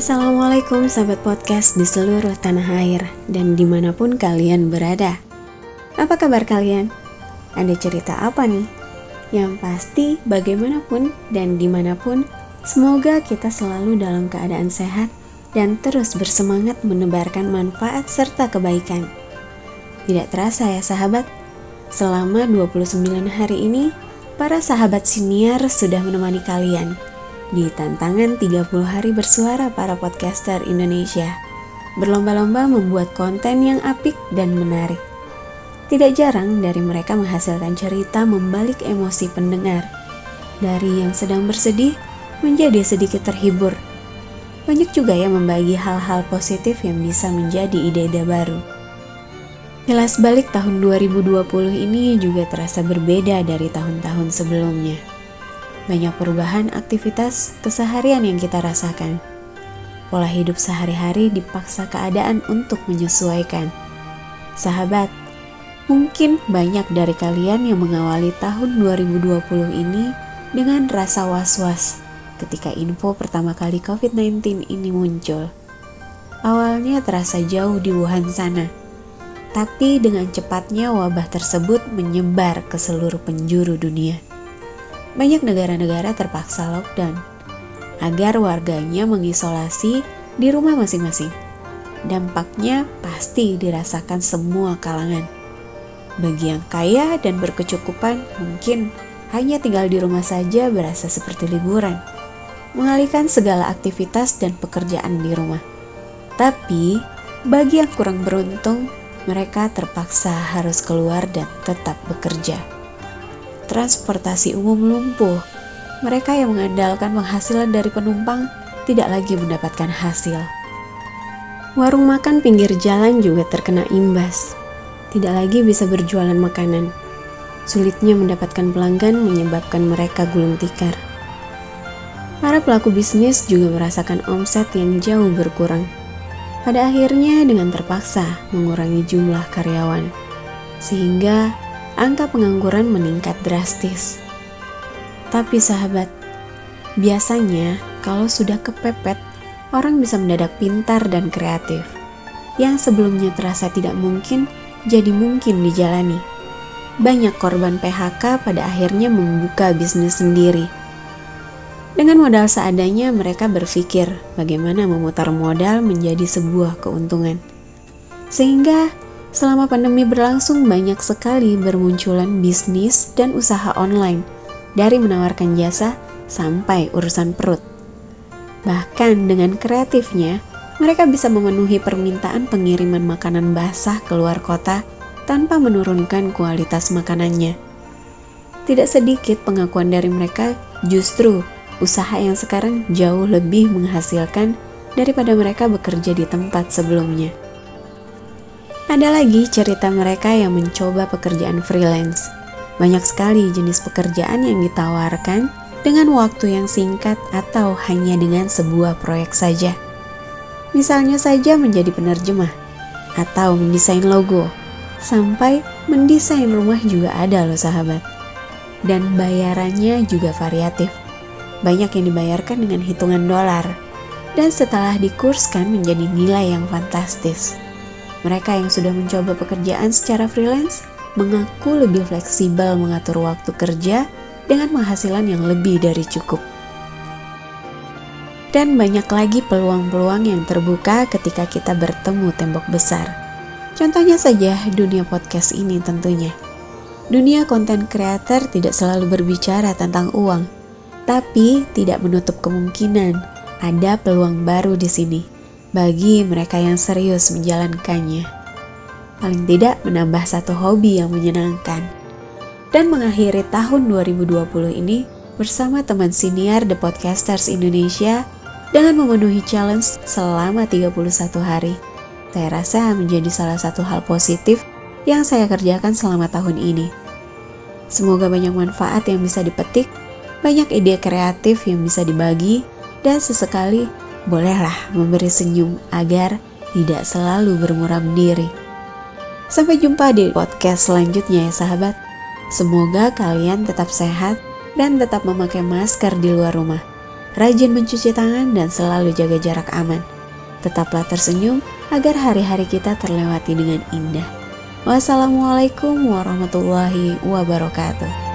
Assalamualaikum sahabat podcast di seluruh tanah air dan di mana pun kalian berada. Apa kabar kalian? Ada cerita apa nih? Yang pasti bagaimanapun dan di mana pun, semoga kita selalu dalam keadaan sehat dan terus bersemangat menebarkan manfaat serta kebaikan. Tidak terasa ya sahabat, selama 29 hari ini, para sahabat siniar sudah menemani kalian di tantangan 30 hari bersuara para podcaster Indonesia. Berlomba-lomba membuat konten yang apik dan menarik. Tidak jarang dari mereka menghasilkan cerita membalik emosi pendengar. Dari yang sedang bersedih menjadi sedikit terhibur. Banyak juga yang membagi hal-hal positif yang bisa menjadi ide-ide baru. Kilas balik tahun 2020 ini juga terasa berbeda dari tahun-tahun sebelumnya banyak perubahan aktivitas keseharian yang kita rasakan. Pola hidup sehari-hari dipaksa keadaan untuk menyesuaikan. Sahabat, mungkin banyak dari kalian yang mengawali tahun 2020 ini dengan rasa was-was ketika info pertama kali COVID-19 ini muncul. Awalnya terasa jauh di Wuhan sana, tapi dengan cepatnya wabah tersebut menyebar ke seluruh penjuru dunia banyak negara-negara terpaksa lockdown agar warganya mengisolasi di rumah masing-masing. Dampaknya pasti dirasakan semua kalangan. Bagi yang kaya dan berkecukupan, mungkin hanya tinggal di rumah saja berasa seperti liburan, mengalihkan segala aktivitas dan pekerjaan di rumah. Tapi, bagi yang kurang beruntung, mereka terpaksa harus keluar dan tetap bekerja transportasi umum lumpuh. Mereka yang mengandalkan penghasilan dari penumpang tidak lagi mendapatkan hasil. Warung makan pinggir jalan juga terkena imbas. Tidak lagi bisa berjualan makanan. Sulitnya mendapatkan pelanggan menyebabkan mereka gulung tikar. Para pelaku bisnis juga merasakan omset yang jauh berkurang. Pada akhirnya dengan terpaksa mengurangi jumlah karyawan. Sehingga angka pengangguran meningkat drastis. Tapi sahabat, biasanya kalau sudah kepepet, orang bisa mendadak pintar dan kreatif. Yang sebelumnya terasa tidak mungkin, jadi mungkin dijalani. Banyak korban PHK pada akhirnya membuka bisnis sendiri. Dengan modal seadanya, mereka berpikir bagaimana memutar modal menjadi sebuah keuntungan. Sehingga Selama pandemi berlangsung banyak sekali bermunculan bisnis dan usaha online dari menawarkan jasa sampai urusan perut. Bahkan dengan kreatifnya, mereka bisa memenuhi permintaan pengiriman makanan basah ke luar kota tanpa menurunkan kualitas makanannya. Tidak sedikit pengakuan dari mereka, justru usaha yang sekarang jauh lebih menghasilkan daripada mereka bekerja di tempat sebelumnya. Ada lagi cerita mereka yang mencoba pekerjaan freelance. Banyak sekali jenis pekerjaan yang ditawarkan dengan waktu yang singkat atau hanya dengan sebuah proyek saja. Misalnya saja menjadi penerjemah atau mendesain logo, sampai mendesain rumah juga ada loh sahabat. Dan bayarannya juga variatif. Banyak yang dibayarkan dengan hitungan dolar, dan setelah dikurskan menjadi nilai yang fantastis. Mereka yang sudah mencoba pekerjaan secara freelance mengaku lebih fleksibel mengatur waktu kerja dengan penghasilan yang lebih dari cukup. Dan banyak lagi peluang-peluang yang terbuka ketika kita bertemu tembok besar. Contohnya saja dunia podcast ini tentunya. Dunia konten creator tidak selalu berbicara tentang uang, tapi tidak menutup kemungkinan ada peluang baru di sini bagi mereka yang serius menjalankannya. Paling tidak menambah satu hobi yang menyenangkan. Dan mengakhiri tahun 2020 ini bersama teman senior The Podcasters Indonesia dengan memenuhi challenge selama 31 hari. Saya rasa menjadi salah satu hal positif yang saya kerjakan selama tahun ini. Semoga banyak manfaat yang bisa dipetik, banyak ide kreatif yang bisa dibagi, dan sesekali bolehlah memberi senyum agar tidak selalu bermuram diri. Sampai jumpa di podcast selanjutnya ya sahabat. Semoga kalian tetap sehat dan tetap memakai masker di luar rumah. rajin mencuci tangan, dan selalu jaga jarak aman. Tetaplah tersenyum agar hari-hari kita terlewati dengan indah. Wassalamualaikum warahmatullahi wabarakatuh.